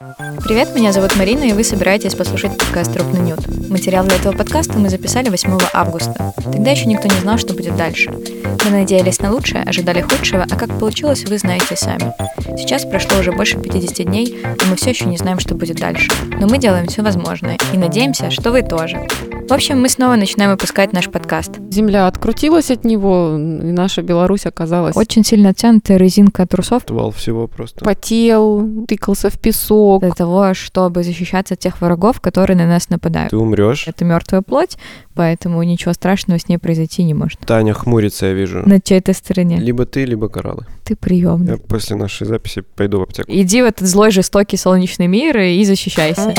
Привет, меня зовут Марина, и вы собираетесь послушать подкаст «Трупный нюд». Материал для этого подкаста мы записали 8 августа. Тогда еще никто не знал, что будет дальше. Мы надеялись на лучшее, ожидали худшего, а как получилось, вы знаете сами. Сейчас прошло уже больше 50 дней, и мы все еще не знаем, что будет дальше. Но мы делаем все возможное, и надеемся, что вы тоже. В общем, мы снова начинаем выпускать наш подкаст. Земля открутилась от него, и наша Беларусь оказалась... Очень сильно оттянутая резинка трусов. Вал всего просто. Потел, тыкался в песок. Для того, чтобы защищаться от тех врагов, которые на нас нападают. Ты умрешь. Это мертвая плоть, поэтому ничего страшного с ней произойти не может. Таня хмурится, я вижу. На чьей-то стороне. Либо ты, либо кораллы. Ты приемный. Я после нашей записи пойду в аптеку. Иди в этот злой, жестокий солнечный мир и защищайся.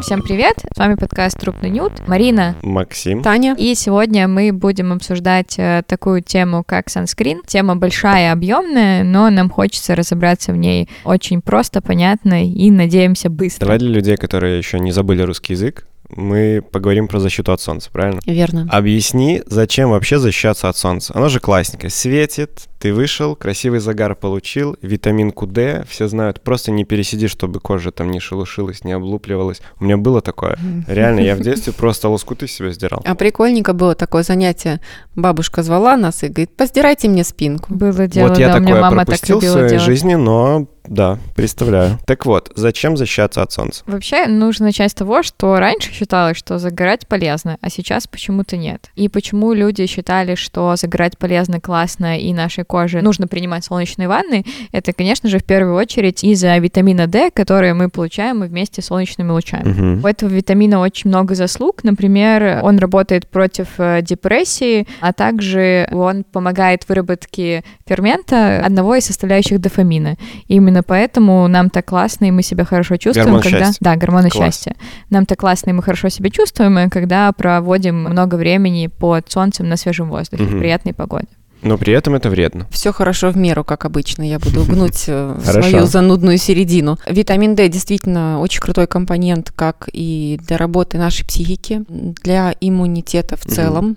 Всем привет! С вами подкаст Трупный Нют. Марина. Максим. Таня. И сегодня мы будем обсуждать э, такую тему, как санскрин. Тема большая, объемная, но нам хочется разобраться в ней очень просто, понятно и, надеемся, быстро. Давай для людей, которые еще не забыли русский язык, мы поговорим про защиту от солнца, правильно? Верно. Объясни, зачем вообще защищаться от солнца? Оно же классненькое. Светит, ты вышел, красивый загар получил, витаминку D, все знают, просто не пересиди, чтобы кожа там не шелушилась, не облупливалась. У меня было такое. Реально, я в детстве просто лоскуты себе сдирал. А прикольненько было такое занятие. Бабушка звала нас и говорит, постирайте мне спинку. Было дело, вот я да, у меня такое мама так пропустил в своей делать. жизни, но да, представляю. Так вот, зачем защищаться от солнца? Вообще нужно начать с того, что раньше считалось, что загорать полезно, а сейчас почему-то нет. И почему люди считали, что загорать полезно, классно и нашей коже нужно принимать солнечные ванны, это, конечно же, в первую очередь из-за витамина D, который мы получаем вместе с солнечными лучами. Мгм. У этого витамина очень много заслуг. Например, он работает против э, депрессии, а также он помогает выработке фермента, одного из составляющих дофамина. И именно поэтому нам так классно, и мы себя хорошо чувствуем, Гормон когда... счастья. Да, гормоны Класс. счастья. Нам так классно, и мы хорошо себя чувствуем, когда проводим много времени под солнцем на свежем воздухе, в Мгм. приятной погоде. Но при этом это вредно. Все хорошо в меру, как обычно. Я буду гнуть э, свою занудную середину. Витамин D действительно очень крутой компонент, как и для работы нашей психики, для иммунитета в целом,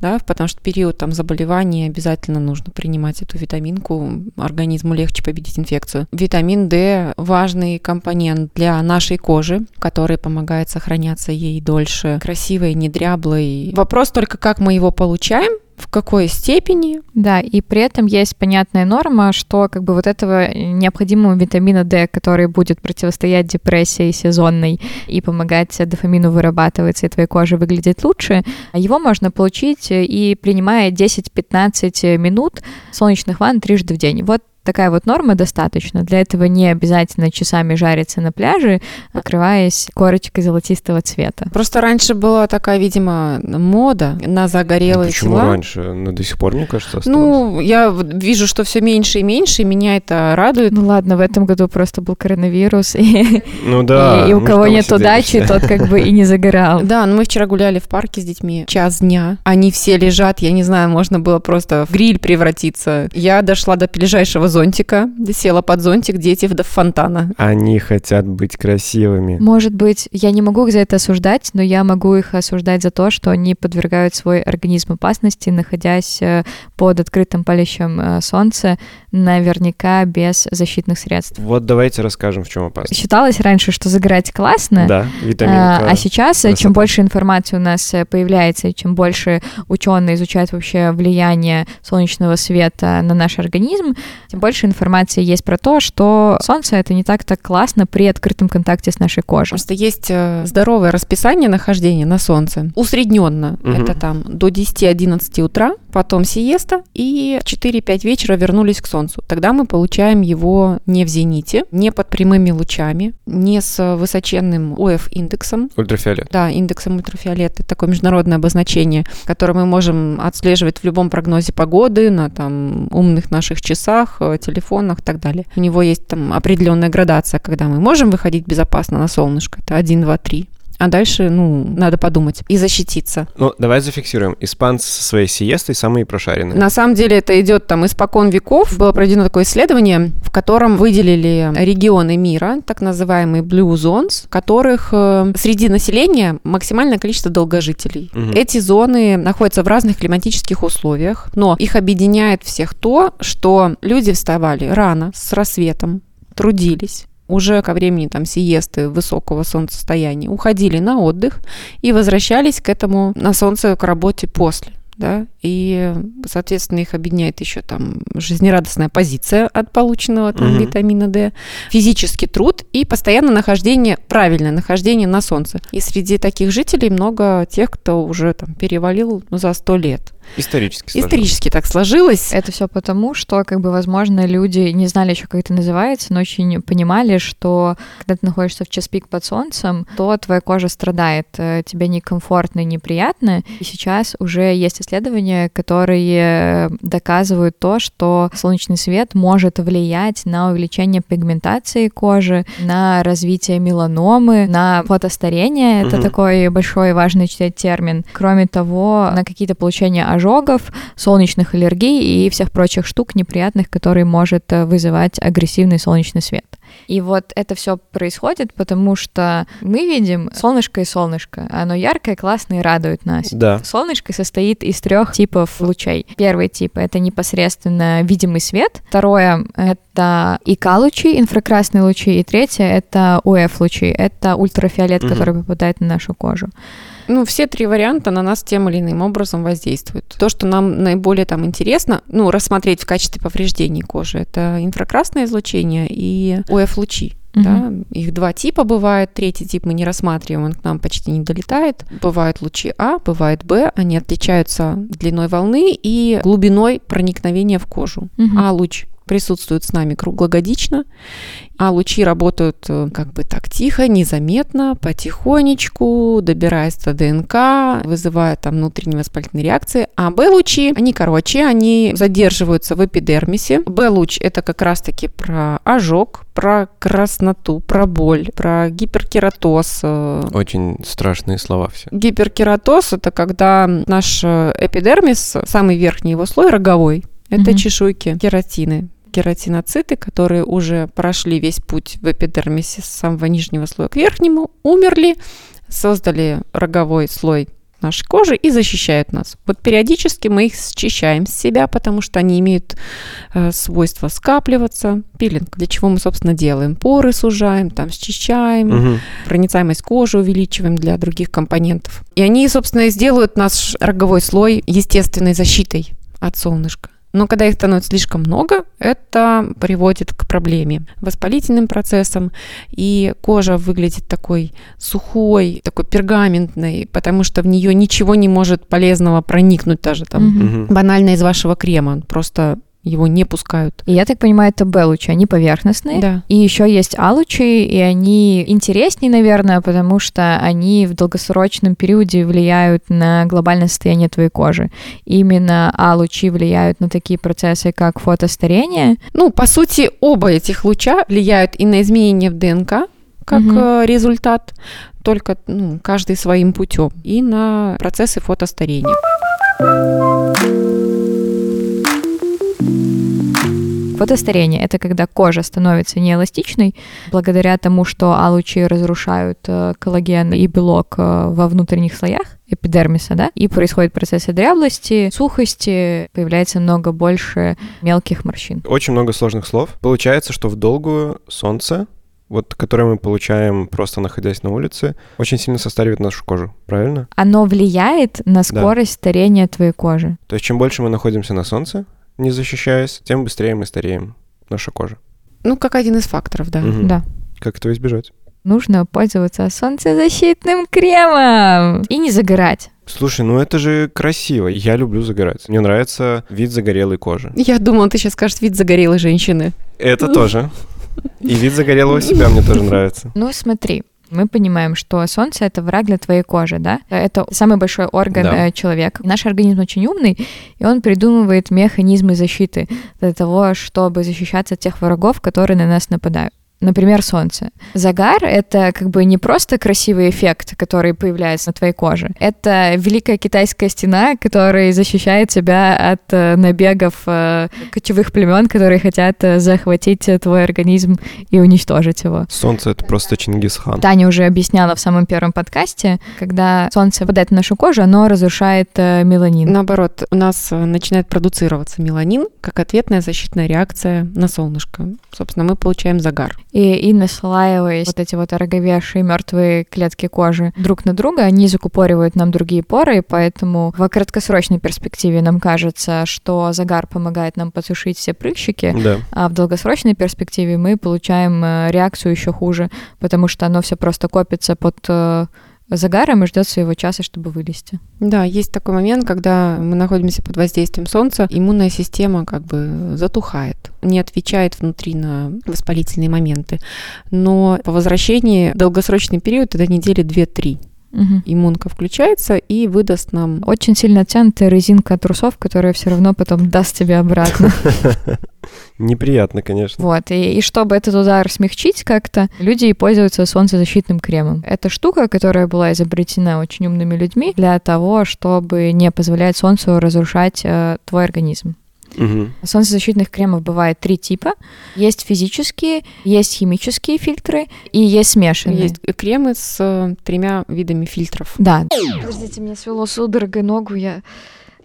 да, потому что в период там заболевания обязательно нужно принимать эту витаминку, организму легче победить инфекцию. Витамин D важный компонент для нашей кожи, который помогает сохраняться ей дольше, красивой, не дряблой. Вопрос только, как мы его получаем, в какой степени, Да, и при этом есть понятная норма, что как бы вот этого необходимого витамина D, который будет противостоять депрессии сезонной и помогать дофамину вырабатываться, и твоей коже выглядеть лучше, его можно получить и принимая 10-15 минут солнечных ванн трижды в день. Вот такая вот норма достаточно. Для этого не обязательно часами жариться на пляже, покрываясь корочкой золотистого цвета. Просто раньше была такая, видимо, мода на Ну, загорелые Почему тела. раньше? Ну, до сих пор, мне кажется, осталось. Ну, я вижу, что все меньше и меньше, и меня это радует. Ну ладно, в этом году просто был коронавирус, и, Ну да. и у ну кого что мы нет удачи, тот как бы и не загорал. Да, но мы вчера гуляли в парке с детьми час дня. Они все лежат, я не знаю, можно было просто в гриль превратиться. Я дошла до ближайшего зонтика, села под зонтик, дети в фонтана. Они хотят быть красивыми. Может быть, я не могу их за это осуждать, но я могу их осуждать за то, что они подвергают свой организм опасности, находясь э, под открытым палящим э, солнца, наверняка без защитных средств. Вот давайте расскажем, в чем опасность. Считалось раньше, что загорать классно, Да, а витаминка. а сейчас, э, красота. чем больше информации у нас э, появляется, и чем больше ученые изучают вообще влияние солнечного света на наш организм, тем больше информации есть про то, что солнце это не так так классно при открытом контакте с нашей кожей. Просто есть э, здоровое расписание нахождения на солнце. Усредненно Мгм. это там до 10-11 утра, потом сиеста, и в 4-5 вечера вернулись к солнцу. Тогда мы получаем его не в зените, не под прямыми лучами, не с высоченным ОФ-индексом, Ультрафиолет. да, индексом ультрафиолета, это такое международное обозначение, которое мы можем отслеживать в любом прогнозе погоды, на там умных наших часах, э, телефонах и так далее. У него есть там определенная градация, когда мы можем выходить безопасно на солнышко, это 1, 2, 3. А дальше, ну, надо подумать и защититься. Ну, давай зафиксируем. Испанцы со своей сиестой самые прошаренные. На самом деле это идет там испокон веков. Было проведено такое исследование, в котором выделили регионы мира, так называемые blue zones, в которых э, среди населения максимальное количество долгожителей. Мгм. Эти зоны находятся в разных климатических условиях, но их объединяет всех то, что люди вставали рано, с рассветом, трудились, уже ко времени там сиесты высокого солнцестояния уходили на отдых и возвращались к этому на солнце к работе после. Да, и, соответственно, их объединяет еще там жизнерадостная позиция от полученного там Мгм. витамина D, физический труд и постоянное нахождение, правильное нахождение на солнце. И среди таких жителей много тех, кто уже там перевалил ну, за сто лет. Исторически сложилось. Исторически так сложилось. Это все потому, что, как бы, возможно, люди не знали еще, как это называется, но очень понимали, что когда ты находишься в час пик под солнцем, то твоя кожа страдает, э, тебе некомфортно и неприятно. И сейчас уже есть исследования, которые доказывают то, что солнечный свет может влиять на увеличение пигментации кожи, на развитие меланомы, на фотостарение. Это Мгм. такой большой важный читать термин. Кроме того, на какие-то получения ожогов, солнечных аллергий и всех прочих штук неприятных, которые может э, вызывать агрессивный солнечный свет. И вот это все происходит, потому что мы видим солнышко и солнышко. Оно яркое, классное и радует нас. Да. Солнышко состоит из трех типов лучей. Первый тип — это непосредственно видимый свет. Второе — это ИК-лучи, инфракрасные лучи. И третье — это УФ-лучи. Это ультрафиолет, Мгм. который попадает на нашу кожу. Ну, все три варианта на нас тем или иным образом воздействуют. То, что нам наиболее там интересно, ну, рассмотреть в качестве повреждений кожи, это инфракрасное излучение и УФ-лучи. Да, их два типа бывает. Третий тип мы не рассматриваем, он к нам почти не долетает. Бывают лучи А, бывает Б. Они отличаются длиной волны и глубиной проникновения в кожу. Мгм. А-луч присутствует с нами круглогодично, а лучи работают э, как бы так тихо, незаметно, потихонечку, добираясь до ДНК, вызывая там внутренние воспалительные реакции. А Б-лучи, они короче, они задерживаются в эпидермисе. Б-луч – это как раз-таки про ожог, про красноту, про боль, про гиперкератоз, э, Очень страшные слова все. Гиперкератоз – это когда наш э, эпидермис, самый верхний его слой, роговой, это Мгм. чешуйки, кератины, кератиноциты, которые уже прошли весь путь в эпидермисе с самого нижнего слоя к верхнему, умерли, создали роговой слой нашей кожи и защищают нас. Вот периодически мы их счищаем с себя, потому что они имеют э, свойство скапливаться. Пилинг, для чего мы, собственно, делаем? Поры сужаем, там счищаем, Мгм. проницаемость кожи увеличиваем для других компонентов. И они, собственно, и сделают наш роговой слой естественной защитой от солнышка. Но когда их становится слишком много, это приводит к проблеме, воспалительным процессам, и кожа выглядит такой сухой, такой пергаментной, потому что в нее ничего не может полезного проникнуть даже там. Мгм. банально из вашего крема, просто его не пускают. И я так понимаю, это Б-лучи, они поверхностные. Да. И еще есть А-лучи, и они интереснее, наверное, потому что они в долгосрочном периоде влияют на глобальное состояние твоей кожи. Именно А-лучи влияют на такие процессы, как фотостарение. Ну, по сути, оба этих луча влияют и на изменения в ДНК, как э, результат, только ну, каждый своим путем, и на процессы фотостарения. Фотостарение — это когда кожа становится неэластичной благодаря тому, что А-лучи разрушают э, коллаген и белок э, во внутренних слоях эпидермиса, да, и происходит процессы дряблости, сухости, появляется много больше мелких морщин. Очень много сложных слов. Получается, что в долгую солнце, вот которое мы получаем просто находясь на улице, очень сильно состаривает нашу кожу, правильно? Оно влияет на скорость старения твоей кожи. То есть чем больше мы находимся на солнце, не защищаясь, тем быстрее мы стареем, наша кожа. Ну, как один из факторов, да. Мгм. Да. Как этого избежать? Нужно пользоваться солнцезащитным кремом и не загорать. Слушай, ну это же красиво. Я люблю загорать. Мне нравится вид загорелой кожи. Я думала, ты сейчас скажешь вид загорелой женщины. Это тоже. И вид загорелого себя мне тоже нравится. Ну, смотри, мы понимаем, что солнце это враг для твоей кожи, да? Это самый большой орган Да. э, человека. Наш организм очень умный, и он придумывает механизмы защиты для того, чтобы защищаться от тех врагов, которые на нас нападают. Например, солнце. Загар — это как бы не просто красивый эффект, который появляется на твоей коже. Это великая китайская стена, которая защищает тебя от э, набегов э, кочевых племен, которые хотят э, захватить твой организм и уничтожить его. Солнце — это просто Чингисхан. Таня уже объясняла в самом первом подкасте, когда солнце попадает на нашу кожу, оно разрушает меланин. Наоборот, у нас начинает продуцироваться меланин как ответная защитная реакция на солнышко. Собственно, мы получаем загар. И, и наслаиваясь вот эти вот ороговевшие мертвые клетки кожи друг на друга, они закупоривают нам другие поры, поэтому в краткосрочной перспективе нам кажется, что загар помогает нам потушить все прыщики, да. а в долгосрочной перспективе мы получаем э, реакцию еще хуже, потому что оно все просто копится под э, загаром и ждет своего часа, чтобы вылезти. Да, есть такой момент, когда мы находимся под воздействием солнца, иммунная система как бы затухает, не отвечает внутри на воспалительные моменты. Но по возвращении долгосрочный период это недели 2-3. Угу. Иммунка включается и выдаст нам... Очень сильно оттянутая резинка от трусов, которая все равно потом даст тебе обратно. Неприятно, конечно. Вот, и, и чтобы этот удар смягчить как-то, люди пользуются солнцезащитным кремом. Это штука, которая была изобретена очень умными людьми для того, чтобы не позволять солнцу разрушать э, твой организм. Угу. Солнцезащитных кремов бывает три типа. Есть физические, есть химические фильтры и есть смешанные. Есть кремы с э, тремя видами фильтров. Да. Подождите, мне свело судорогой ногу, я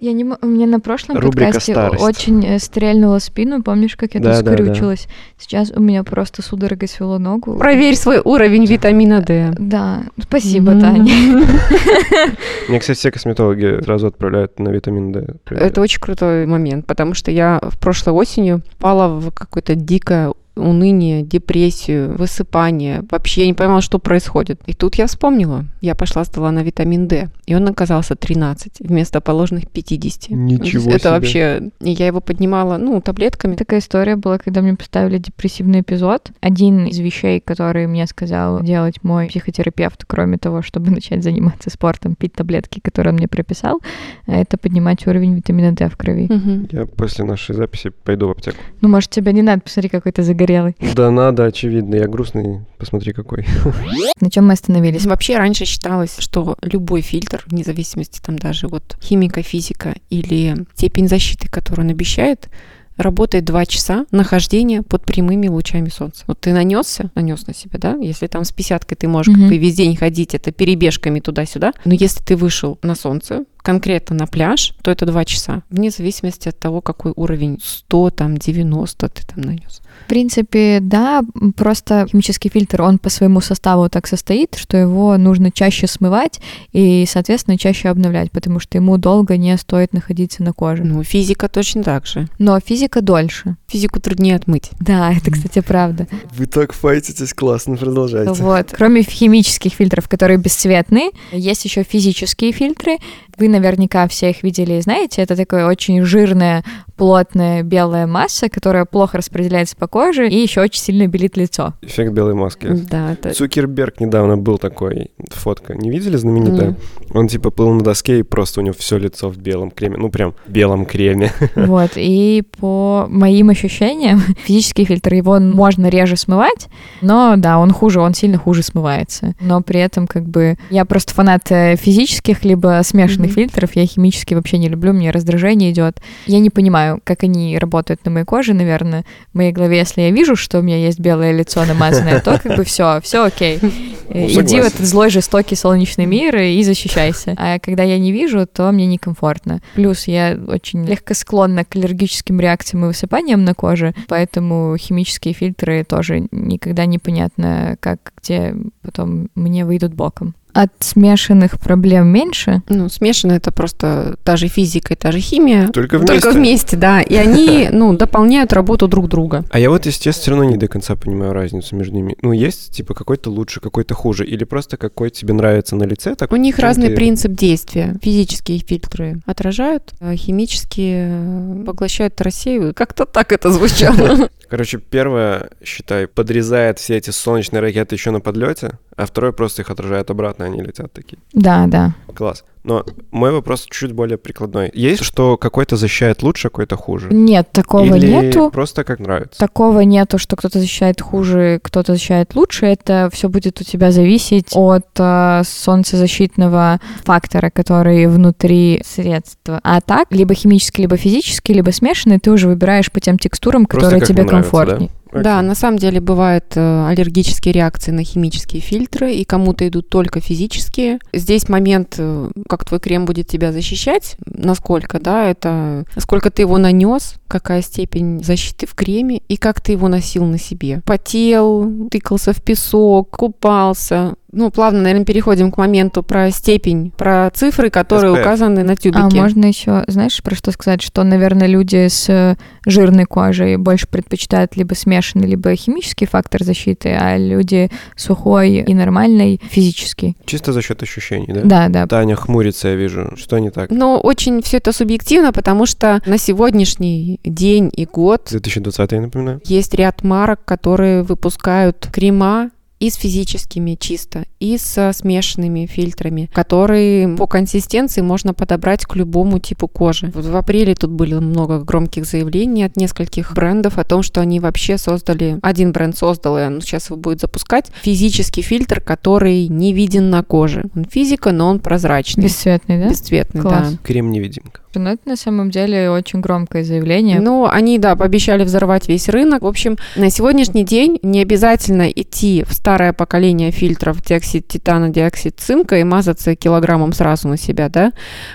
я не мне на прошлом Рубрика подкасте старость. очень э, стрельнула спину, помнишь, как я да, тут скрючилась? Да, да. Сейчас у меня просто судорога свело ногу. Проверь свой уровень витамина D. Да, спасибо, mm-hmm. Таня. Мне, кстати, все косметологи сразу отправляют на витамин D. Это очень крутой момент, потому что я в прошлой осенью пала в какое-то дикое уныние, депрессию, высыпание. Вообще я не понимала, что происходит. И тут я вспомнила. Я пошла, сдала на витамин D, и он оказался 13 вместо положенных 50. Ничего Это себе. вообще... Я его поднимала, ну, таблетками. Такая история была, когда мне поставили депрессивный эпизод. Один из вещей, которые мне сказал делать мой психотерапевт, кроме того, чтобы начать заниматься спортом, пить таблетки, которые он мне прописал, это поднимать уровень витамина D в крови. Угу. Я после нашей записи пойду в аптеку. Ну, может, тебе не надо, посмотри, какой то загорелый загорелый. Да надо, очевидно. Я грустный. Посмотри, какой. На чем мы остановились? Вообще раньше считалось, что любой фильтр, вне зависимости там даже вот химика, физика или степень защиты, которую он обещает, работает два часа нахождения под прямыми лучами солнца. Вот ты нанесся, нанес на себя, да? Если там с пятьдесяткой ты можешь mm-hmm. как бы весь день ходить, это перебежками туда-сюда. Но если ты вышел на солнце, конкретно на пляж, то это два часа, вне зависимости от того, какой уровень 100, там 90 ты там нанес. В принципе, да, просто химический фильтр, он по своему составу так состоит, что его нужно чаще смывать и, соответственно, чаще обновлять, потому что ему долго не стоит находиться на коже. Ну, физика точно так же. Но физика дольше. Физику труднее отмыть. Да, это, кстати, правда. Вы так файтитесь, классно, продолжайте. Вот. Кроме химических фильтров, которые бесцветные, есть еще физические фильтры. Вы наверняка все их видели и знаете. Это такое очень жирное плотная белая масса, которая плохо распределяется по коже и еще очень сильно белит лицо. Эффект белой маски. Да, это... Цукерберг недавно был такой, фотка, не видели знаменитая? Mm. Он типа плыл на доске и просто у него все лицо в белом креме, ну прям в белом креме. Вот, и по моим ощущениям, физический фильтр, его можно реже смывать, но да, он хуже, он сильно хуже смывается. Но при этом как бы я просто фанат э, физических либо смешанных. Фильтров, я химические вообще не люблю, мне раздражение идет. Я не понимаю, как они работают на моей коже, наверное, в моей голове, если я вижу, что у меня есть белое лицо намазанное, то как бы все, все окей. Ну, Иди в этот злой, жестокий солнечный мир и защищайся. А когда я не вижу, то мне некомфортно. Плюс я очень легко склонна к аллергическим реакциям и высыпаниям на коже, поэтому химические фильтры тоже никогда непонятно, как где потом мне выйдут боком от смешанных проблем меньше? Ну, смешанные это просто та же физика и та же химия. Только вместе. Только вместе, да. И они, ну, дополняют работу друг друга. А я вот, естественно, все равно не до конца понимаю разницу между ними. Ну, есть, типа, какой-то лучше, какой-то хуже. Или просто какой тебе нравится на лице. Так У них разный ты... принцип действия. Физические фильтры отражают, а химические э, поглощают, рассеивают. Как-то так это звучало. Короче, первое, считай, подрезает все эти солнечные ракеты еще на подлете, а второе просто их отражает обратно, они летят такие. Да, да. Класс. Но мой вопрос чуть более прикладной. Есть, что какой-то защищает лучше, какой-то хуже? Нет, такого Или нету. просто как нравится? Такого нету, что кто-то защищает хуже, кто-то защищает лучше. Это все будет у тебя зависеть от э, солнцезащитного фактора, который внутри средства. А так, либо химически, либо физически, либо смешанный, ты уже выбираешь по тем текстурам, Просто которые тебе нравится, да? Комфортнее. Да, на самом деле бывают э, аллергические реакции на химические фильтры, и кому-то идут только физические. Здесь момент, э, как твой крем будет тебя защищать, насколько, да, это насколько ты его нанес, какая степень защиты в креме, и как ты его носил на себе. Потел, тыкался в песок, купался. Ну, плавно, наверное, переходим к моменту про степень, про цифры, которые SPF. указаны на А тюбике. можно еще, знаешь, про что сказать, что, наверное, люди с э, жирной кожей больше предпочитают либо смешанный, либо химический фактор защиты, а люди сухой и нормальный физический. Чисто за счет ощущений, да? Да, да. Таня хмурится, я вижу. Что не так? Но очень все это субъективно, потому что на сегодняшний день и год 2020, я напоминаю. есть ряд марок, которые выпускают крема и с физическими чисто, и со смешанными фильтрами, которые по консистенции можно подобрать к любому типу кожи. Вот в апреле тут было много громких заявлений от нескольких брендов о том, что они вообще создали, один бренд создал, и он сейчас его будет запускать, физический фильтр, который не виден на коже. Он физика, но он прозрачный. Бесцветный, да? Бесцветный, Класс. да. Крем-невидимка. Ну, это на самом деле очень громкое заявление. Ну, они, да, пообещали взорвать весь рынок. В общем, на сегодняшний день не обязательно идти в старое поколение фильтров диоксид титана, диоксид цинка и мазаться килограммом сразу на себя, да.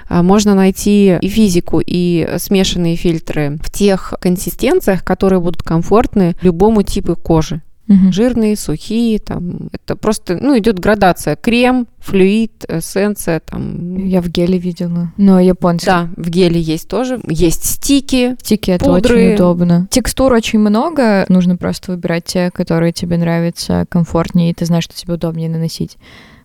А Можно найти и физику, и смешанные фильтры в тех консистенциях, которые будут комфортны любому типу кожи. Мгм. Жирные, сухие, там, это просто, ну, идет градация. Крем, флюид, эссенция, там, Я в геле видела. Но японцы. да, в геле есть тоже. Есть стики, Стики это Пудры. очень удобно. Текстур очень много. Нужно просто выбирать те, которые тебе нравятся, комфортнее, и ты знаешь, что тебе удобнее наносить.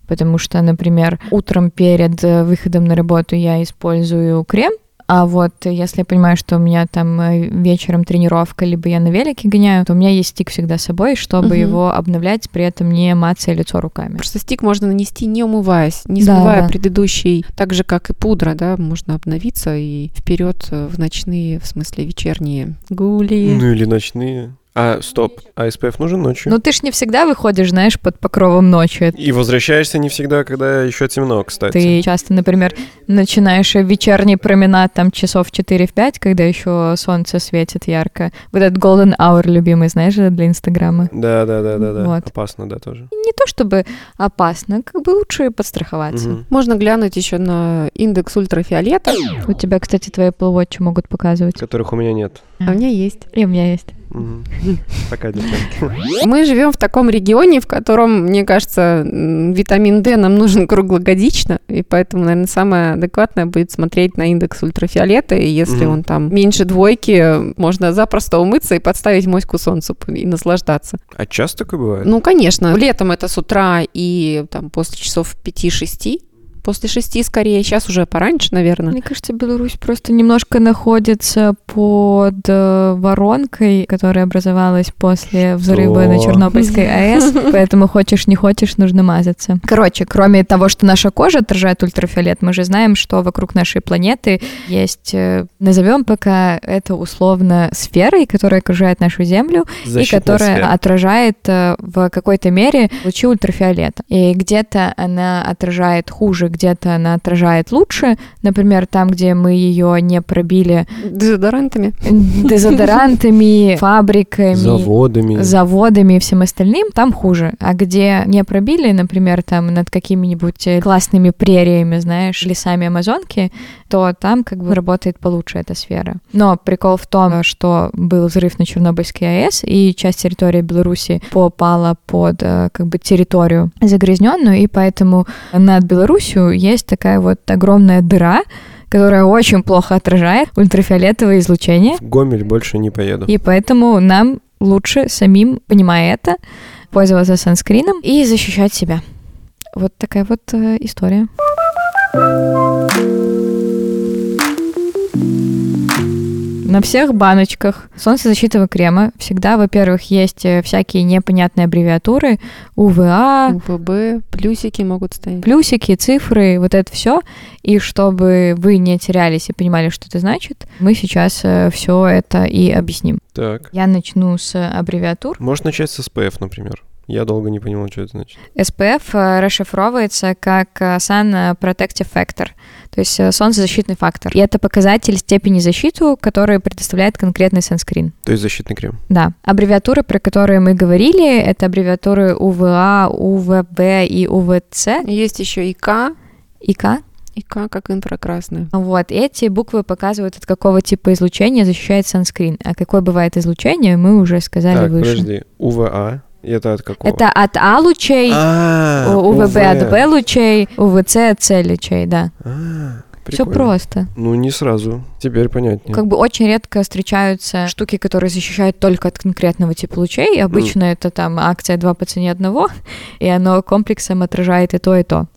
Потому что, например, утром перед э, выходом на работу я использую крем, а вот если я понимаю, что у меня там э, вечером тренировка, либо я на велике гоняю, то у меня есть стик всегда с собой, чтобы Мгм. его обновлять, при этом не мацая лицо руками. Просто стик можно нанести не умываясь, не Да, смывая да. предыдущий, так же как и пудра, да, можно обновиться и вперед в ночные, в смысле вечерние гули. Ну или ночные. А, стоп, а SPF нужен ночью? Ну ты ж не всегда выходишь, знаешь, под покровом ночи. И возвращаешься не всегда, когда еще темно, кстати. Ты часто, например, начинаешь вечерний променад там часов 4-5, когда еще солнце светит ярко. Вот этот golden hour любимый, знаешь, для Инстаграма. Да, да, да, да, да. Вот. Опасно, да, тоже. Не то чтобы опасно, как бы лучше подстраховаться. Мгм. Можно глянуть еще на индекс ультрафиолета. У тебя, кстати, твои Apple Watch могут показывать. Которых у меня нет. А у меня есть. И у меня есть. Пока, девчонки. Мы живем в таком регионе, в котором, мне кажется, витамин D нам нужен круглогодично, и поэтому, наверное, самое адекватное будет смотреть на индекс ультрафиолета, и если он там меньше двойки, можно запросто умыться и подставить моську солнцу и наслаждаться. А часто такое бывает? Ну, конечно, летом это с утра и там после часов 5-6, после 6 скорее, сейчас уже пораньше, наверное. Мне кажется, Беларусь просто немножко находится под э, воронкой, которая образовалась после взрыва на? Чернобыльской АЭС, поэтому хочешь не хочешь, нужно мазаться. Короче, кроме того, что наша кожа отражает ультрафиолет, мы же знаем, что вокруг нашей планеты есть, э, назовем пока это условно сферой, которая окружает нашу Землю, и Защитная которая сфера. отражает э, в какой-то мере лучи ультрафиолета. И где-то она отражает хуже, где-то она отражает лучше. Например, там, где мы ее не пробили Дезодорантами. дезодорантами, фабриками, Заводами. заводами и всем остальным, там хуже. А где не пробили, например, там над какими-нибудь э, классными прериями, знаешь, лесами Амазонки, то там как бы работает получше эта сфера. Но прикол в том, что был взрыв на Чернобыльской АЭС, и часть территории Беларуси попала под э, как бы территорию загрязненную, и поэтому над Беларусью есть такая вот огромная дыра, которая очень плохо отражает ультрафиолетовое излучение. В Гомель больше не поеду. И поэтому нам лучше самим, понимая это, пользоваться санскрином и защищать себя. Вот такая вот э, история. На всех баночках солнцезащитного крема всегда, во-первых, есть э, всякие непонятные аббревиатуры, УВА, УВБ, плюсики могут стоять. плюсики, цифры, вот это все. И чтобы вы не терялись и понимали, что это значит, мы сейчас все это и объясним. Так. Я начну с аббревиатур. Можешь начать с SPF, например. Я долго не понимал, что это значит. SPF э, расшифровывается как э, Sun Protective Factor, то есть э, солнцезащитный фактор. И это показатель степени защиты, который предоставляет конкретный санскрин. То есть защитный крем. Да. Аббревиатуры, про которые мы говорили, это аббревиатуры УВА, УВБ и УВЦ. Есть еще ИК. ИК? ИК как инфракрасное. Вот, эти буквы показывают, от какого типа излучения защищает санскрин. А какое бывает излучение, мы уже сказали так, выше. подожди. УВА, это от какого? Это от А лучей, А, УВБ от Б лучей, УВЦ от С лучей, да. А, Все просто. Ну, не сразу. Теперь понятнее. Как бы очень редко встречаются штуки, которые защищают только от конкретного типа лучей. Обычно это там акция 2 по цене одного, и оно комплексом отражает и то, и то.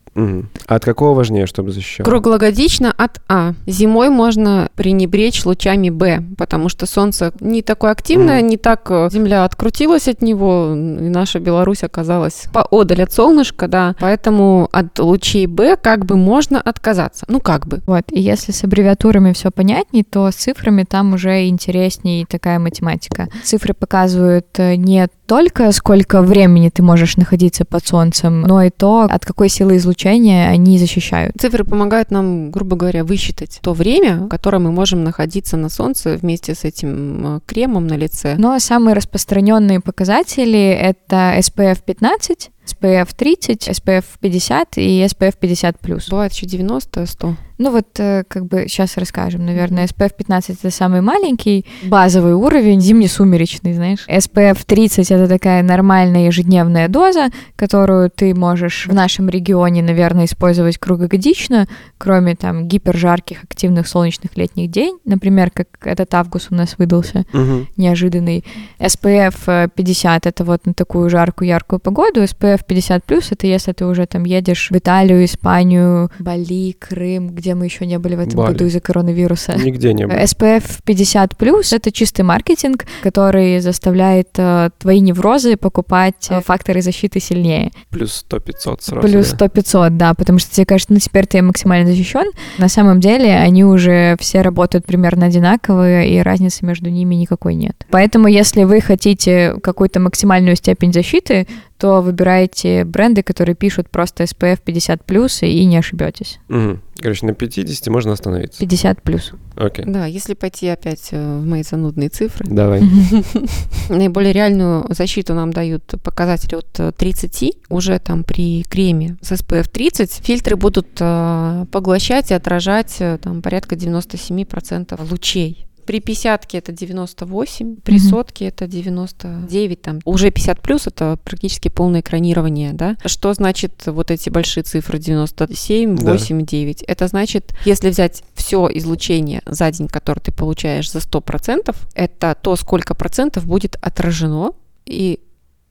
А от какого важнее, чтобы защищало? Круглогодично от А. Зимой можно пренебречь лучами Б, потому что Солнце не такое активное, Мгм. не так э, Земля открутилась от него, и наша Беларусь оказалась поодаль от солнышка, да. Поэтому от лучей Б как бы можно отказаться. Ну, как бы. Вот. И если с аббревиатурами все понятней, то с цифрами там уже интереснее такая математика. Цифры показывают э, не только сколько времени ты можешь находиться под солнцем, но и то, от какой силы излучения они защищают. Цифры помогают нам, грубо говоря, высчитать то время, которое мы можем находиться на Солнце вместе с этим э, кремом на лице. Но самые распространенные показатели это SPF 15, SPF 30, SPF 50 и SPF 50 Бывает еще 90, 100. Ну вот э, как бы сейчас расскажем, наверное. SPF 15 это самый маленький базовый уровень, зимне-сумеречный, знаешь. SPF 30 это такая нормальная ежедневная доза, которую ты можешь в нашем регионе, наверное, использовать круглогодично, кроме там гипержарких активных солнечных летних дней, например, как этот август у нас выдался Мгм. неожиданный. SPF э, 50 это вот на такую жаркую, яркую погоду. SPF 50 плюс это если ты уже там едешь в Италию, Испанию, Бали, Крым, где мы еще не были в этом Бали. году из-за коронавируса. Нигде не было. SPF 50 плюс это чистый маркетинг, который заставляет э, твои неврозы покупать э, факторы защиты сильнее. Плюс 100-500 сразу. Плюс да. 100-500, да, потому что тебе кажется, ну теперь ты максимально защищен. На самом деле они уже все работают примерно одинаковые, и разницы между ними никакой нет. Поэтому если вы хотите какую-то максимальную степень защиты, то выбирайте бренды, которые пишут просто SPF 50 плюс и не ошибетесь. Мгм. Короче, на 50 можно остановиться. 50 плюс. Окей. Да, если пойти опять э, в мои занудные цифры, Давай. наиболее реальную защиту нам дают показатели от э, 30, уже там при креме с SPF 30 фильтры будут э, поглощать и отражать э, там порядка 97% лучей. При 50 это 98, при Мгм. сотке это 99, там уже 50 плюс это практически полное экранирование, да. Что значит вот эти большие цифры 97, Да. 8, 9? Это значит, если взять все излучение за день, которое ты получаешь за 100%, это то, сколько процентов будет отражено, и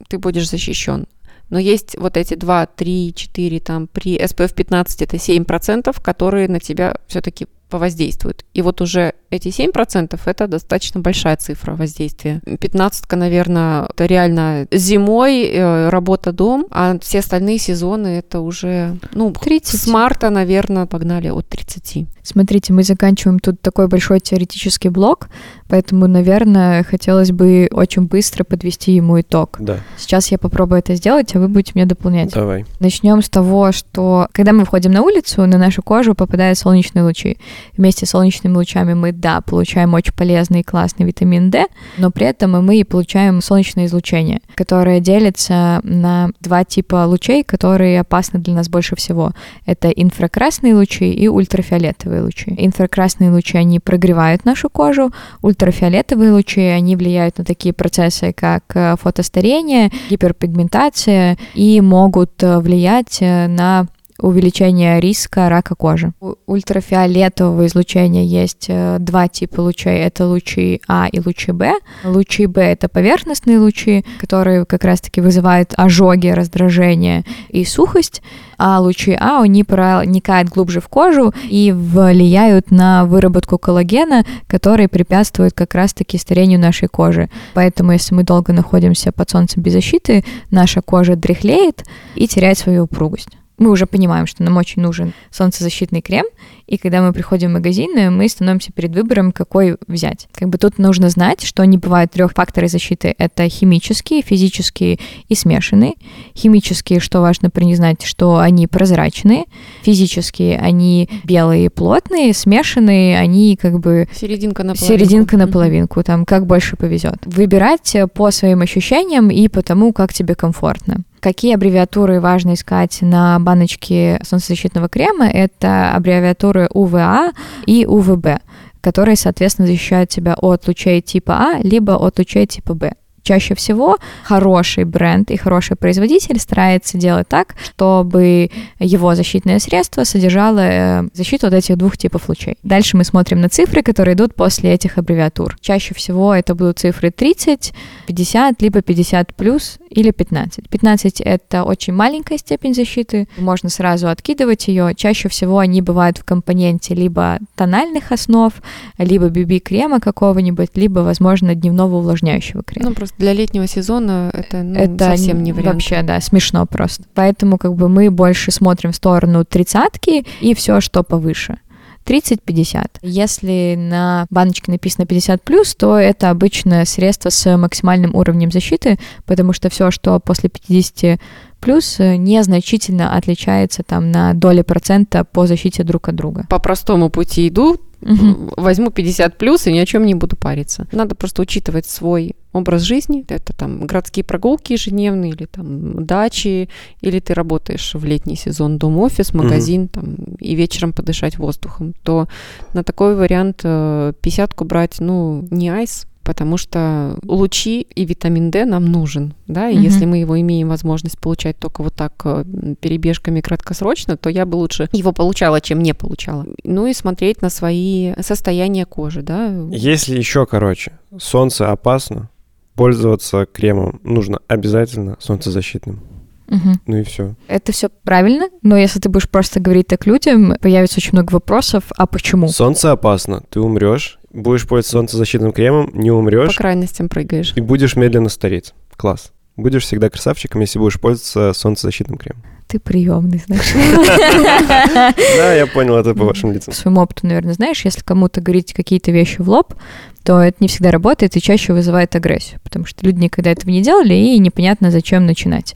ты будешь защищен. Но есть вот эти 2, 3, 4, там при SPF 15 это 7%, которые на тебя все-таки повоздействуют. И вот уже эти 7% это достаточно большая цифра воздействия. 15 наверное, это реально зимой э, работа дом, а все остальные сезоны это уже, ну, 30. с марта, наверное, погнали от 30. Смотрите, мы заканчиваем тут такой большой теоретический блок, поэтому, наверное, хотелось бы очень быстро подвести ему итог. Да. Сейчас я попробую это сделать, а вы будете мне дополнять. Давай. Начнем с того, что когда мы входим на улицу, на нашу кожу попадают солнечные лучи. Вместе с солнечными лучами мы, да, получаем очень полезный и классный витамин D, но при этом и мы получаем солнечное излучение, которое делится на два типа лучей, которые опасны для нас больше всего. Это инфракрасные лучи и ультрафиолетовые лучи. Инфракрасные лучи, они прогревают нашу кожу, ультрафиолетовые лучи, они влияют на такие процессы, как э, фотостарение, гиперпигментация и могут э, влиять э, на увеличение риска рака кожи. У ультрафиолетового излучения есть э, два типа лучей. Это лучи А и лучи Б. Лучи Б — это поверхностные лучи, которые как раз-таки вызывают ожоги, раздражение и сухость, а лучи А, они проникают глубже в кожу и влияют на выработку коллагена, который препятствует как раз-таки старению нашей кожи. Поэтому, если мы долго находимся под солнцем без защиты, наша кожа дряхлеет и теряет свою упругость мы уже понимаем, что нам очень нужен солнцезащитный крем, и когда мы приходим в магазины, мы становимся перед выбором, какой взять. Как бы тут нужно знать, что не бывает трех факторов защиты. Это химические, физические и смешанные. Химические, что важно признать, что они прозрачные. Физические, они белые и плотные. Смешанные, они как бы... Серединка на половинку. Серединка на половинку, там как больше повезет. Выбирать по своим ощущениям и по тому, как тебе комфортно. Какие аббревиатуры важно искать на баночке солнцезащитного крема? Это аббревиатуры УВА и УВБ, которые, соответственно, защищают тебя от лучей типа А, либо от лучей типа Б чаще всего хороший бренд и хороший производитель старается делать так, чтобы его защитное средство содержало э, защиту от этих двух типов лучей. Дальше мы смотрим на цифры, которые идут после этих аббревиатур. Чаще всего это будут цифры 30, 50, либо 50 плюс или 15. 15 — это очень маленькая степень защиты, можно сразу откидывать ее. Чаще всего они бывают в компоненте либо тональных основ, либо BB-крема какого-нибудь, либо, возможно, дневного увлажняющего крема. Ну, просто для летнего сезона это, ну, это совсем не вариант. Вообще, да, смешно просто. Поэтому как бы мы больше смотрим в сторону тридцатки и все, что повыше. 30-50. Если на баночке написано 50 плюс, то это обычное средство с максимальным уровнем защиты, потому что все, что после 50 плюс, незначительно отличается там на доли процента по защите друг от друга. По простому пути иду, угу. возьму 50 плюс и ни о чем не буду париться. Надо просто учитывать свой образ жизни. Это там городские прогулки ежедневные, или там дачи, или ты работаешь в летний сезон дом-офис, магазин, угу. там, и вечером подышать воздухом, то на такой вариант э, пятьдесятку брать, ну, не айс, потому что лучи и витамин D нам нужен, да, и угу. если мы его имеем возможность получать только вот так э, перебежками краткосрочно, то я бы лучше его получала, чем не получала. Ну и смотреть на свои состояния кожи, да. Если еще короче, солнце опасно, пользоваться кремом нужно обязательно солнцезащитным. Угу. Ну и все. Это все правильно, но если ты будешь просто говорить так людям, появится очень много вопросов, а почему? Солнце опасно, ты умрешь, будешь пользоваться солнцезащитным кремом, не умрешь. По крайностям прыгаешь. И будешь медленно стареть. Класс. Будешь всегда красавчиком, если будешь пользоваться солнцезащитным кремом. Ты приемный, знаешь. Да, я понял это по вашим лицам. По своему опыту, наверное, знаешь, если кому-то говорить какие-то вещи в лоб, то это не всегда работает и чаще вызывает агрессию, потому что люди никогда этого не делали, и непонятно, зачем начинать.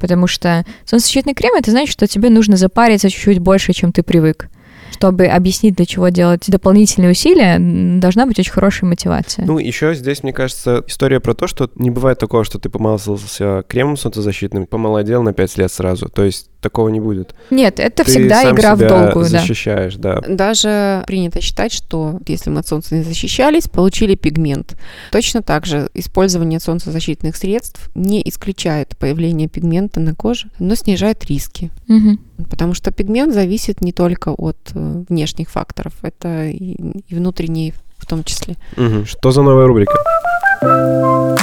Потому что солнцезащитный крем — это значит, что тебе нужно запариться чуть-чуть больше, чем ты привык чтобы объяснить, для чего делать дополнительные усилия, должна быть очень хорошая мотивация. Ну, еще здесь, мне кажется, история про то, что не бывает такого, что ты помазался кремом солнцезащитным, помолодел на 5 лет сразу. То есть такого не будет. Нет, это ты всегда сам игра себя в долгую, защищаешь, да. да. Даже принято считать, что если мы от солнца не защищались, получили пигмент. Точно так же использование солнцезащитных средств не исключает появление пигмента на коже, но снижает риски. Угу. Потому что пигмент зависит не только от э, внешних факторов, это и, и внутренние в том числе. Угу. Что за новая рубрика?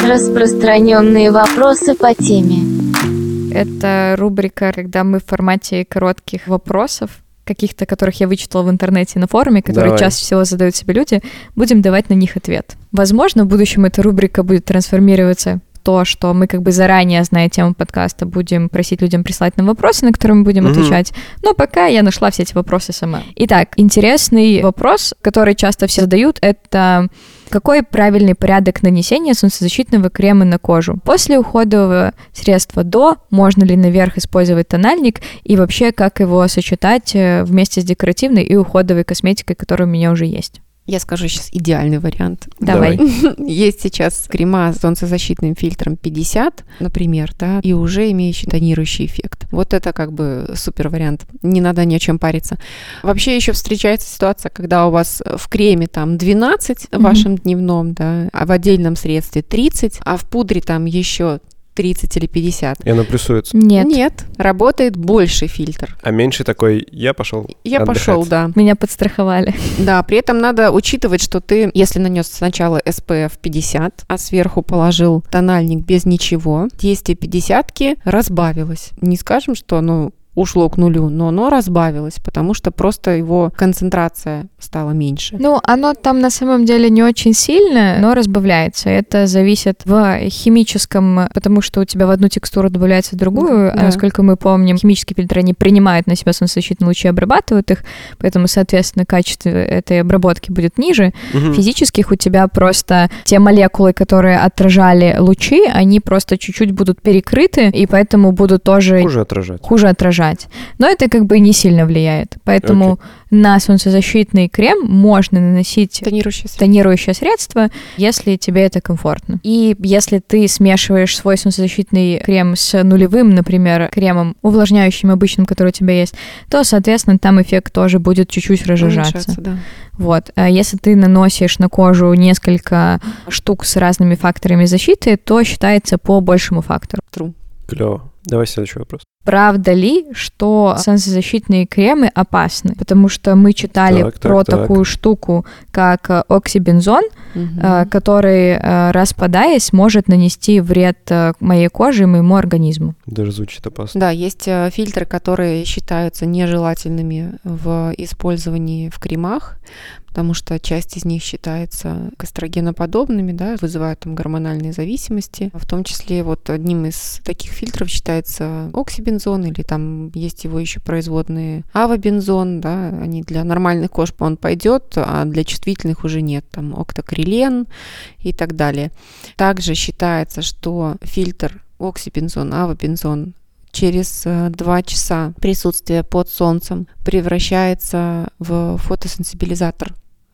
Распространенные вопросы по теме. Это рубрика, когда мы в формате коротких вопросов каких-то, которых я вычитала в интернете на форуме, которые Давай. чаще всего задают себе люди, будем давать на них ответ. Возможно, в будущем эта рубрика будет трансформироваться то, что мы как бы заранее, зная тему подкаста, будем просить людям прислать нам вопросы, на которые мы будем mm-hmm. отвечать. Но пока я нашла все эти вопросы сама. Итак, интересный вопрос, который часто все задают, это какой правильный порядок нанесения солнцезащитного крема на кожу? После уходового средства до, можно ли наверх использовать тональник и вообще как его сочетать э, вместе с декоративной и уходовой косметикой, которая у меня уже есть? Я скажу сейчас идеальный вариант. Давай. Есть сейчас крема с солнцезащитным фильтром 50, например, да, и уже имеющий тонирующий эффект. Вот это как бы супер вариант. Не надо ни о чем париться. Вообще еще встречается ситуация, когда у вас в креме там 12 в вашем дневном, да, а в отдельном средстве 30, а в пудре там еще 30 или 50. И она плюсуется. Нет. Нет, работает больше фильтр. А меньше такой, я пошел. Я отдыхать. пошел, да. Меня подстраховали. Да, при этом надо учитывать, что ты, если нанес сначала SPF 50, а сверху положил тональник без ничего, действие 50 разбавилось. Не скажем, что оно ушло к нулю, но оно разбавилось, потому что просто его концентрация стала меньше. Ну, оно там на самом деле не очень сильно, но разбавляется. Это зависит в химическом, потому что у тебя в одну текстуру добавляется в другую, Да. а насколько мы помним, химические фильтры, они принимают на себя солнцезащитные лучи и обрабатывают их, поэтому, соответственно, качество этой обработки будет ниже. Мгм. Физических у тебя просто те молекулы, которые отражали лучи, они просто чуть-чуть будут перекрыты, и поэтому будут тоже Хуже отражать. хуже отражать. Но это как бы не сильно влияет. Поэтому на солнцезащитный крем можно наносить Тонирующее средство. тонирующее средство, если тебе это комфортно. И если ты смешиваешь свой солнцезащитный крем с нулевым, например, кремом увлажняющим обычным, который у тебя есть, то, соответственно, там эффект тоже будет чуть-чуть разжижаться. Да. Вот. А если ты наносишь на кожу несколько штук с разными факторами защиты, то считается по большему фактору. True. Клево. Давай следующий вопрос. Правда ли, что солнцезащитные кремы опасны? Потому что мы читали Так, про так. такую штуку, как э, оксибензон, Э, который, э, распадаясь, может нанести вред э, моей коже и моему организму. Даже звучит опасно. Да, есть фильтры, которые считаются нежелательными в использовании в кремах, потому что часть из них считается эстрогеноподобными, да, вызывают там гормональные зависимости. В том числе вот одним из таких фильтров считается оксибензон, или там есть его еще производные авобензон, да, они для нормальных кож он пойдет, а для чувствительных уже нет, там октокрилен и так далее. Также считается, что фильтр оксибензон, авобензон через э, два часа присутствия под солнцем превращается в фотосенсибилизатор,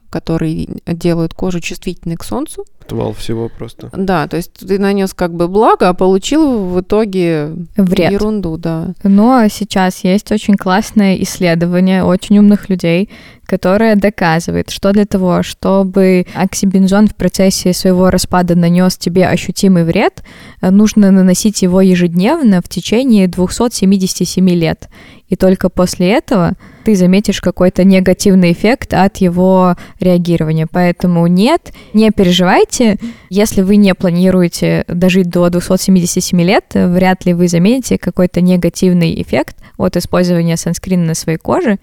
который делает кожу чувствительной к солнцу. Отвал всего просто. Да, то есть ты нанес как бы благо, а получил в итоге Вред. ерунду, да. Но сейчас есть очень классное исследование очень умных людей, которое доказывает, что для того, чтобы оксибензон в процессе своего распада нанес тебе ощутимый вред, э, нужно наносить его ежедневно в течение 277 лет. И только после этого ты заметишь какой-то негативный эффект от его реагирования. Поэтому нет, не переживайте. Если вы не планируете дожить до 277 лет, э, вряд ли вы заметите какой-то негативный эффект от использования санскрина на своей коже.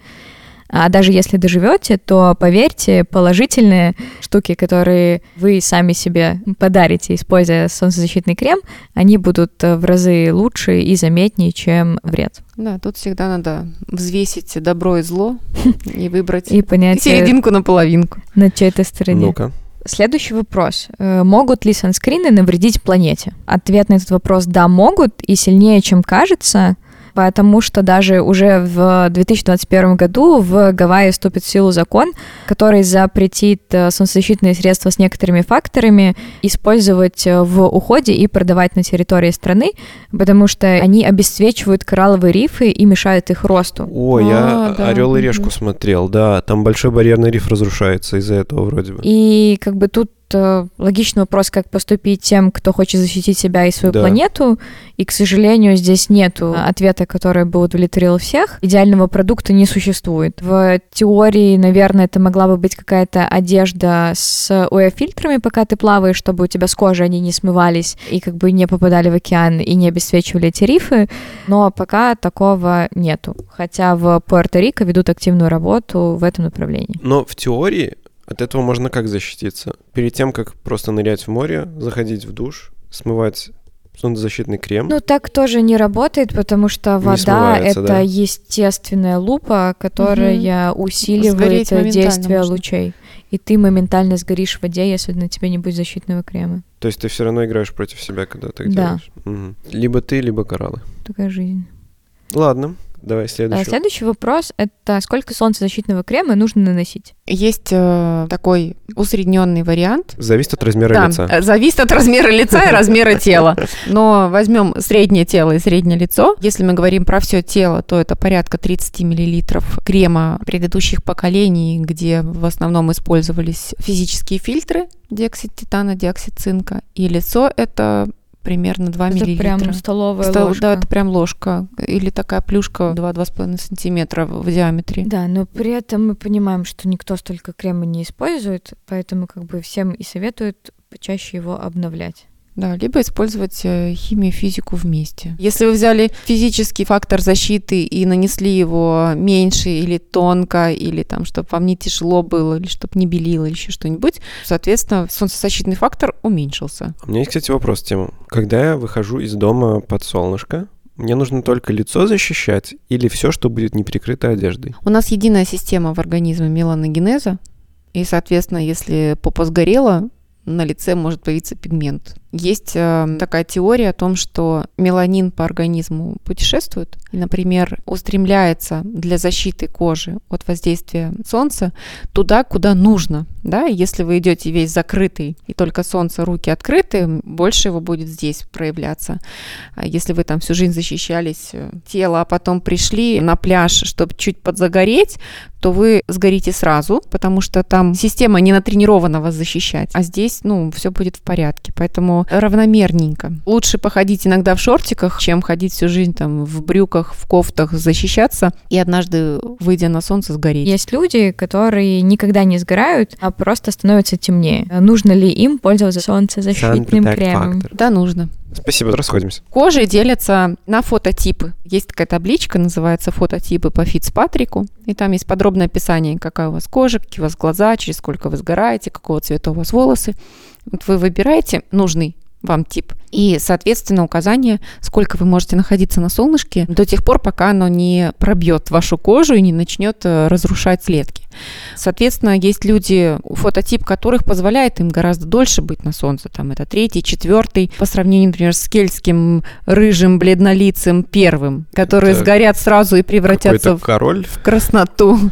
А даже если доживете, то поверьте, положительные штуки, которые вы сами себе подарите, используя солнцезащитный крем, они будут э, в разы лучше и заметнее, чем вред. Да, тут всегда надо взвесить добро и зло и выбрать И понять, э, серединку на половинку. на чьей-то стороне. Ну-ка. Следующий вопрос. Э, Могут ли санскрины навредить планете? Ответ на этот вопрос – да, могут, и сильнее, чем кажется, потому что даже уже в 2021 году в Гавайи вступит в силу закон, который запретит э, солнцезащитные средства с некоторыми факторами использовать э, в уходе и продавать на территории страны, потому что они обесцвечивают коралловые рифы и мешают их росту. Я А, да, Орел и решку смотрел, да. Там большой барьерный риф разрушается из-за этого вроде бы. И как бы тут логичный вопрос, как поступить тем, кто хочет защитить себя и свою Да. планету. И, к сожалению, здесь нету ответа, который бы удовлетворил всех. Идеального продукта не существует. В теории, наверное, это могла бы быть какая-то одежда с УЭ-фильтрами, пока ты плаваешь, чтобы у тебя с кожи они не смывались и как бы не попадали в океан и не обесцвечивали эти рифы. Но пока такого нету. Хотя в Пуэрто-Рико ведут активную работу в этом направлении. Но в теории от этого можно как защититься? Перед тем, как просто нырять в море, заходить в душ, смывать солнцезащитный крем. Ну, так тоже не работает, потому что вода это да. естественная лупа, которая усиливает Сгореть моментально действие можно. лучей. И ты моментально сгоришь в воде, если на тебе не будет защитного крема. То есть ты все равно играешь против себя, когда так Да. делаешь. Мгм. Либо ты, либо кораллы. Такая жизнь. Ладно, давай А следующий. Следующий вопрос это сколько солнцезащитного крема нужно наносить? Есть э, такой усредненный вариант. Зависит от размера Да, лица. э, зависит от размера лица и размера тела. Но возьмем среднее тело и среднее лицо. Если мы говорим про все тело, то это порядка 30 миллилитров крема предыдущих поколений, где в основном использовались физические фильтры, диоксид титана, диоксид цинка. И лицо это примерно 2 Это миллилитра. прям столовая Стол- ложка. Да, это прям ложка. Или такая плюшка 2-2,5 сантиметра в диаметре. Да, но при этом мы понимаем, что никто столько крема не использует, поэтому как бы всем и советуют почаще его обновлять. Да, либо использовать э, химию и физику вместе. Если вы взяли физический фактор защиты и нанесли его меньше или тонко, или там, чтобы вам не тяжело было, или чтобы не белило, или еще что-нибудь, соответственно, солнцезащитный фактор уменьшился. У меня есть, кстати, вопрос тему. Когда я выхожу из дома под солнышко, мне нужно только лицо защищать или все, что будет не прикрыто одеждой? У нас единая система в организме меланогенеза, и, соответственно, если попа сгорела, на лице может появиться пигмент. Есть э, такая теория о том, что меланин по организму путешествует и, например, устремляется для защиты кожи от воздействия солнца туда, куда нужно. Да? Если вы идете весь закрытый и только солнце, руки открыты, больше его будет здесь проявляться. А если вы там всю жизнь защищались э, тело, а потом пришли на пляж, чтобы чуть подзагореть, то вы сгорите сразу, потому что там система не натренирована вас защищать. А здесь, ну, все будет в порядке. Поэтому равномерненько. Лучше походить иногда в шортиках, чем ходить всю жизнь там в брюках, в кофтах, защищаться и однажды, выйдя на солнце, сгореть. Есть люди, которые никогда не сгорают, а просто становятся темнее. Нужно ли им пользоваться солнцезащитным кремом? Factor. Да, нужно. Спасибо, расходимся. Кожи делятся на фототипы. Есть такая табличка, называется фототипы по Фицпатрику. И там есть подробное описание, какая у вас кожа, какие у вас глаза, через сколько вы сгораете, какого цвета у вас волосы. Вот вы выбираете нужный вам тип. И, соответственно, указание, сколько вы можете находиться на солнышке до тех пор, пока оно не пробьет вашу кожу и не начнет э, разрушать клетки. Соответственно, есть люди, фототип которых позволяет им гораздо дольше быть на солнце. Там это третий, четвертый, по сравнению, например, с кельтским рыжим, бледнолицым первым, которые Это сгорят сразу и превратятся в, король. в красноту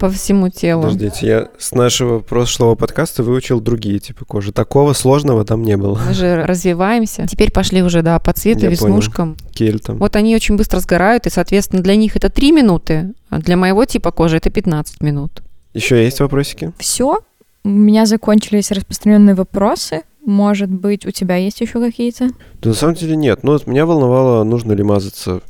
по всему телу. Подождите, я с нашего прошлого подкаста выучил другие типы кожи. Такого сложного там не было. Мы же развиваемся. Теперь пошли уже, да, по цвету, Я веснушкам. Кельтом. Вот они очень быстро сгорают, и, соответственно, для них это 3 минуты, а для моего типа кожи это 15 минут. Еще есть вопросики? Все. У меня закончились распространенные вопросы. Может быть, у тебя есть еще какие-то? Да на самом деле нет. Но вот меня волновало, нужно ли мазаться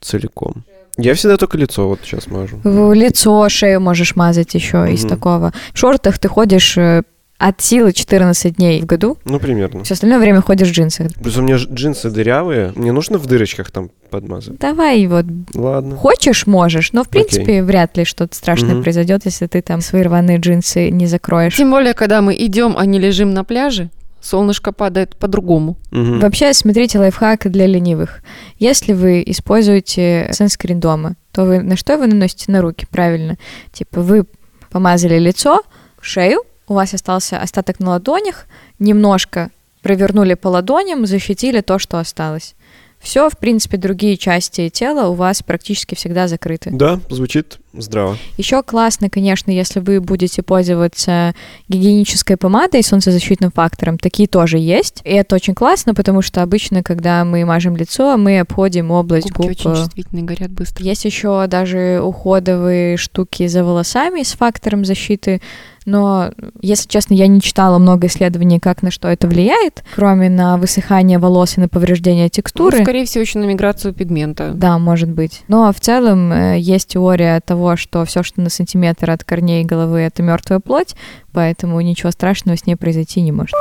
целиком. Я всегда только лицо вот сейчас мажу. В лицо, шею можешь мазать еще из Мгм. такого. В шортах ты ходишь э, от силы 14 дней в году. Ну, примерно. Все остальное время ходишь в джинсах. Плюс у меня джинсы дырявые. Мне нужно в дырочках там подмазать. Давай вот Ладно. хочешь, можешь, но в Окей. принципе вряд ли что-то страшное Мгм. произойдет, если ты там свои рваные джинсы не закроешь. Тем более, когда мы идем, а не лежим на пляже, солнышко падает по-другому. Мгм. Вообще, смотрите, лайфхак для ленивых. Если вы используете санскрин дома, то вы на что вы наносите на руки? Правильно. Типа вы помазали лицо, шею, у вас остался остаток на ладонях, немножко провернули по ладоням, защитили то, что осталось. Все, в принципе, другие части тела у вас практически всегда закрыты. Да, звучит здраво. Еще классно, конечно, если вы будете пользоваться гигиенической помадой с солнцезащитным фактором. Такие тоже есть. И это очень классно, потому что обычно, когда мы мажем лицо, мы обходим область Губки губ. очень э, чувствительные, горят быстро. Есть еще даже уходовые штуки за волосами с фактором защиты, но, если честно, я не читала много исследований, как на что это влияет, кроме на высыхание волос и на повреждение текстуры. Ну, скорее всего, еще на миграцию пигмента. Да, может быть. Но в целом э, есть теория того, что все, что на сантиметр от корней головы, это мертвая плоть, поэтому ничего страшного с ней произойти не может.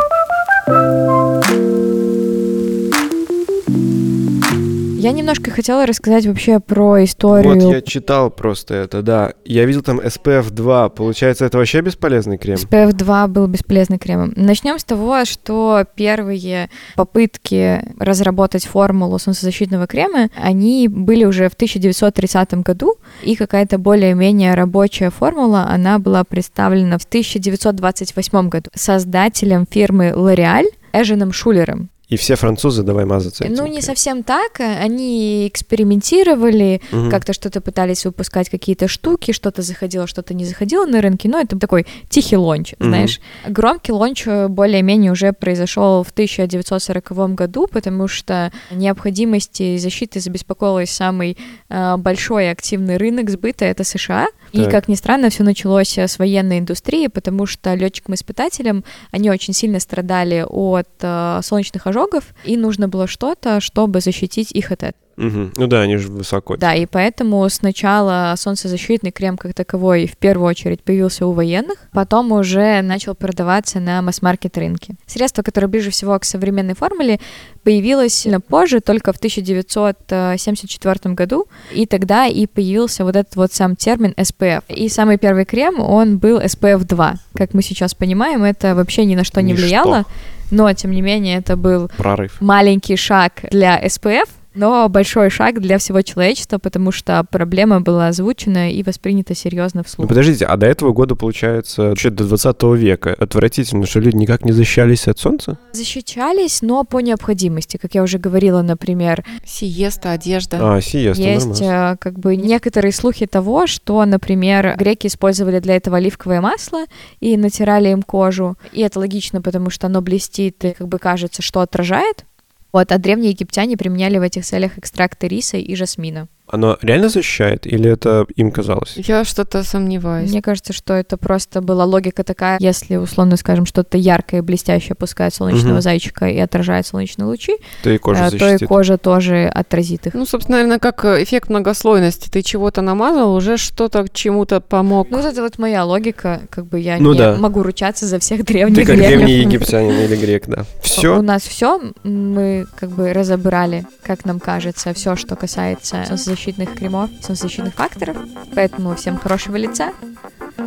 Я немножко хотела рассказать вообще про историю. Вот я читал просто это, да. Я видел там SPF 2. Получается, это вообще бесполезный крем? SPF 2 был бесполезным кремом. Начнем с того, что первые попытки разработать формулу солнцезащитного крема, они были уже в 1930 году, и какая-то более-менее рабочая формула, она была представлена в 1928 году создателем фирмы L'Oreal Эженом Шулером. И все французы давай мазаться этим Ну, не совсем так. Они экспериментировали, Мгм. как-то что-то пытались выпускать какие-то штуки, что-то заходило, что-то не заходило на рынке, но это такой тихий launch, Мгм. знаешь. Громкий launch э, более-менее уже произошел в 1940 году, потому что необходимости защиты забеспокоилась самый э, большой активный рынок сбыта — это США. И, как ни странно, все началось с военной индустрии, потому что летчикам-испытателям они очень сильно страдали от э, солнечных ожогов, и нужно было что-то, чтобы защитить их от этого. Мгм. Ну да, они же высоко. Да, и поэтому сначала солнцезащитный крем как таковой в первую очередь появился у военных, потом уже начал продаваться на масс-маркет рынке. Средство, которое ближе всего к современной формуле, появилось сильно позже, только в 1974 году, и тогда и появился вот этот вот сам термин SPF. И самый первый крем, он был SPF 2. Как мы сейчас понимаем, это вообще ни на что не Ничто. влияло, но, тем не менее, это был Прорыв. маленький шаг для СПФ, но большой шаг для всего человечества, потому что проблема была озвучена и воспринята серьезно Ну вслух. подождите, а до этого года, получается, вообще до 20 века отвратительно, что люди никак не защищались от солнца? Защищались, но по необходимости, как я уже говорила, например, Сиеста, одежда. А, сиеста, есть нормально. э, как бы некоторые слухи того, что, например, греки использовали для этого оливковое масло и натирали им кожу, и это логично, потому что оно блестит и как бы кажется, что отражает. Вот, а древние египтяне применяли в этих целях экстракты риса и жасмина. Оно реально защищает или это им казалось? Я что-то сомневаюсь. Мне кажется, что это просто была логика такая, если, условно скажем, что-то яркое и блестящее пускает солнечного Мгм. зайчика и отражает солнечные лучи, То и кожа э, то и кожа тоже отразит их. Ну, собственно, наверное, как эффект многослойности. Ты чего-то намазал, уже что-то к чему-то помог. Ну, вот это вот моя логика, как бы я Ну не да. могу ручаться за всех Ты древних как древних. древний египтянин или грек, да. У Все? нас все, мы как бы разобрали, как нам кажется, все, что касается солнцезащитных кремов, и солнцезащитных факторов. Поэтому всем хорошего лица.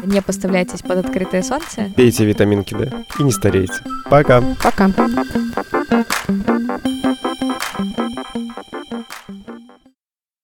Не поставляйтесь под открытое солнце. Пейте витаминки, да. И не старейте. Пока. Пока.